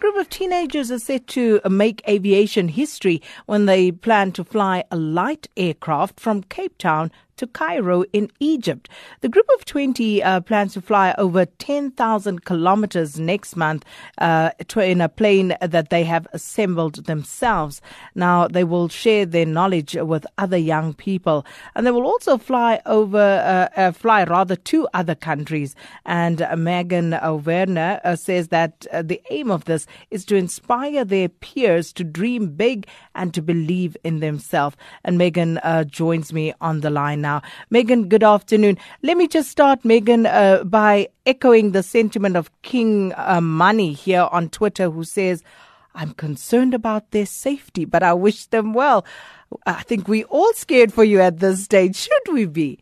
group of teenagers are set to make aviation history when they plan to fly a light aircraft from Cape Town to Cairo in Egypt. The group of 20 uh, plans to fly over 10,000 kilometers next month uh, in a plane that they have assembled themselves. Now, they will share their knowledge with other young people and they will also fly over, uh, uh fly rather to other countries. And Megan Werner uh, says that uh, the aim of this is to inspire their peers to dream big and to believe in themselves. And Megan joins me on the line now now. Megan, good afternoon. Let me just start, Megan, uh, by echoing the sentiment of King uh, Money here on Twitter, who says, I'm concerned about their safety, but I wish them well. I think we all scared for you at this stage. Should we be?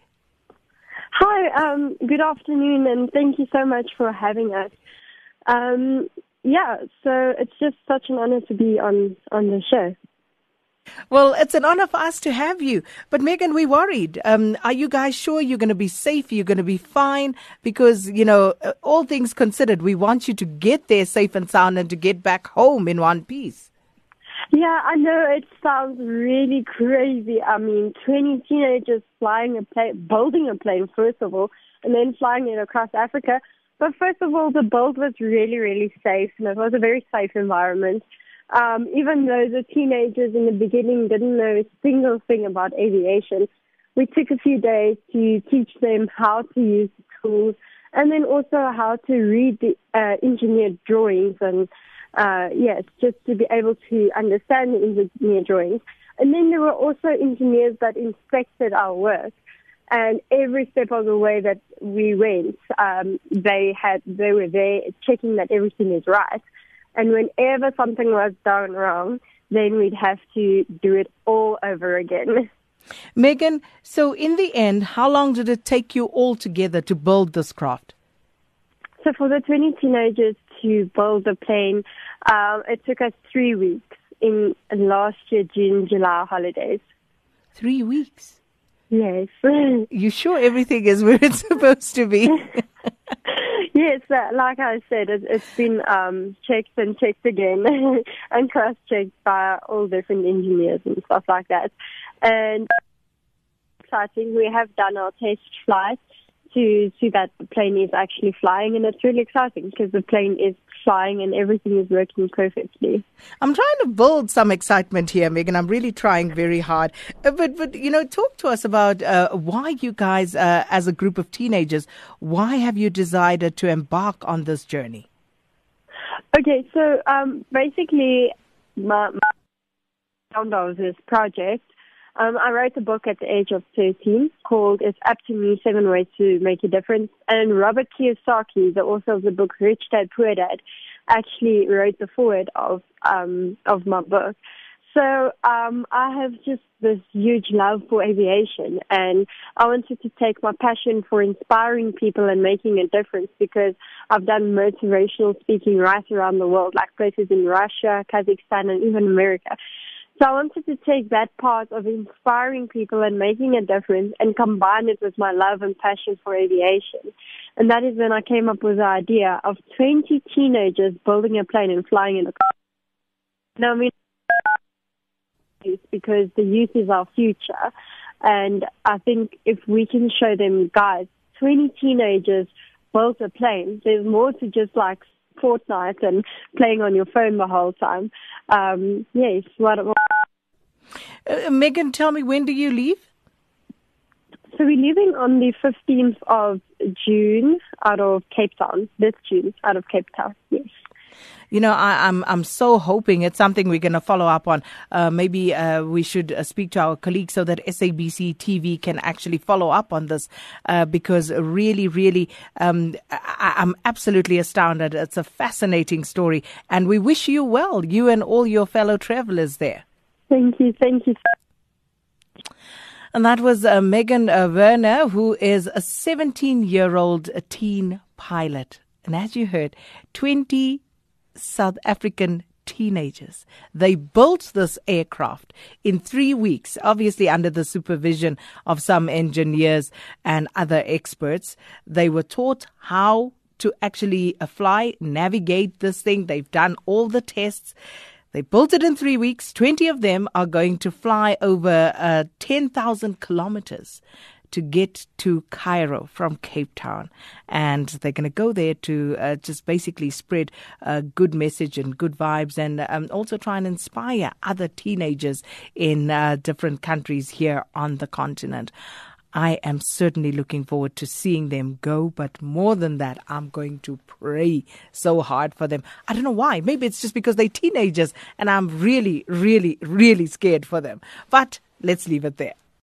Hi, um, good afternoon, and thank you so much for having us. Um, yeah, so it's just such an honor to be on on the show. Well, it's an honor for us to have you. But Megan, we're worried. Um, are you guys sure you're going to be safe? You're going to be fine? Because, you know, uh, all things considered, we want you to get there safe and sound and to get back home in one piece. Yeah, I know it sounds really crazy. I mean, 20 teenagers flying a plane, building a plane, first of all, and then flying it across Africa. But first of all, the build was really, really safe, and it was a very safe environment. Um, even though the teenagers in the beginning didn't know a single thing about aviation, we took a few days to teach them how to use the tools and then also how to read the uh, engineered drawings and uh, yes, just to be able to understand the engineered drawings. And then there were also engineers that inspected our work. And every step of the way that we went, um, they had they were there checking that everything is right. And whenever something was done wrong, then we'd have to do it all over again. Megan, so in the end, how long did it take you all together to build this craft? So for the 20 teenagers to build the plane, um, it took us three weeks in last year, June, July holidays. Three weeks? Yes. you sure everything is where it's supposed to be? Yes, uh, like I said, it, has been um, checked and checked again and cross-checked by all different engineers and stuff like that. And exciting, we have done our test flight to see that the plane is actually flying, and it's really exciting because the plane is flying and everything is working perfectly. I'm trying to build some excitement here, Megan. I'm really trying very hard. Uh, but, but you know, talk to us about uh, why you guys, uh, as a group of teenagers, why have you decided to embark on this journey? Okay, so um, basically, my, my found of this project um, I wrote a book at the age of 13 called It's Up to Me Seven Ways to Make a Difference. And Robert Kiyosaki, the author of the book Rich Dad Poor Dad, actually wrote the foreword of, um, of my book. So um, I have just this huge love for aviation, and I wanted to take my passion for inspiring people and making a difference because I've done motivational speaking right around the world, like places in Russia, Kazakhstan, and even America. So I wanted to take that part of inspiring people and making a difference and combine it with my love and passion for aviation. And that is when I came up with the idea of 20 teenagers building a plane and flying in a car. Now, I mean, because the youth is our future. And I think if we can show them, guys, 20 teenagers built a plane, there's more to just like Fortnite and playing on your phone the whole time. Um, yes, what, what uh, Megan, tell me, when do you leave? So we're leaving on the 15th of June out of Cape Town, this June out of Cape Town, yes. You know, I, am I'm, I'm so hoping it's something we're going to follow up on. Uh, maybe uh, we should uh, speak to our colleagues so that SABC TV can actually follow up on this uh, because really, really, um, I, I'm absolutely astounded. It's a fascinating story, and we wish you well, you and all your fellow travelers there. Thank you. Thank you. And that was uh, Megan uh, Werner, who is a 17 year old teen pilot. And as you heard, 20 South African teenagers. They built this aircraft in three weeks, obviously under the supervision of some engineers and other experts. They were taught how to actually uh, fly, navigate this thing. They've done all the tests. They built it in three weeks. 20 of them are going to fly over uh, 10,000 kilometers to get to Cairo from Cape Town. And they're going to go there to uh, just basically spread a good message and good vibes and um, also try and inspire other teenagers in uh, different countries here on the continent. I am certainly looking forward to seeing them go, but more than that, I'm going to pray so hard for them. I don't know why. Maybe it's just because they're teenagers and I'm really, really, really scared for them. But let's leave it there.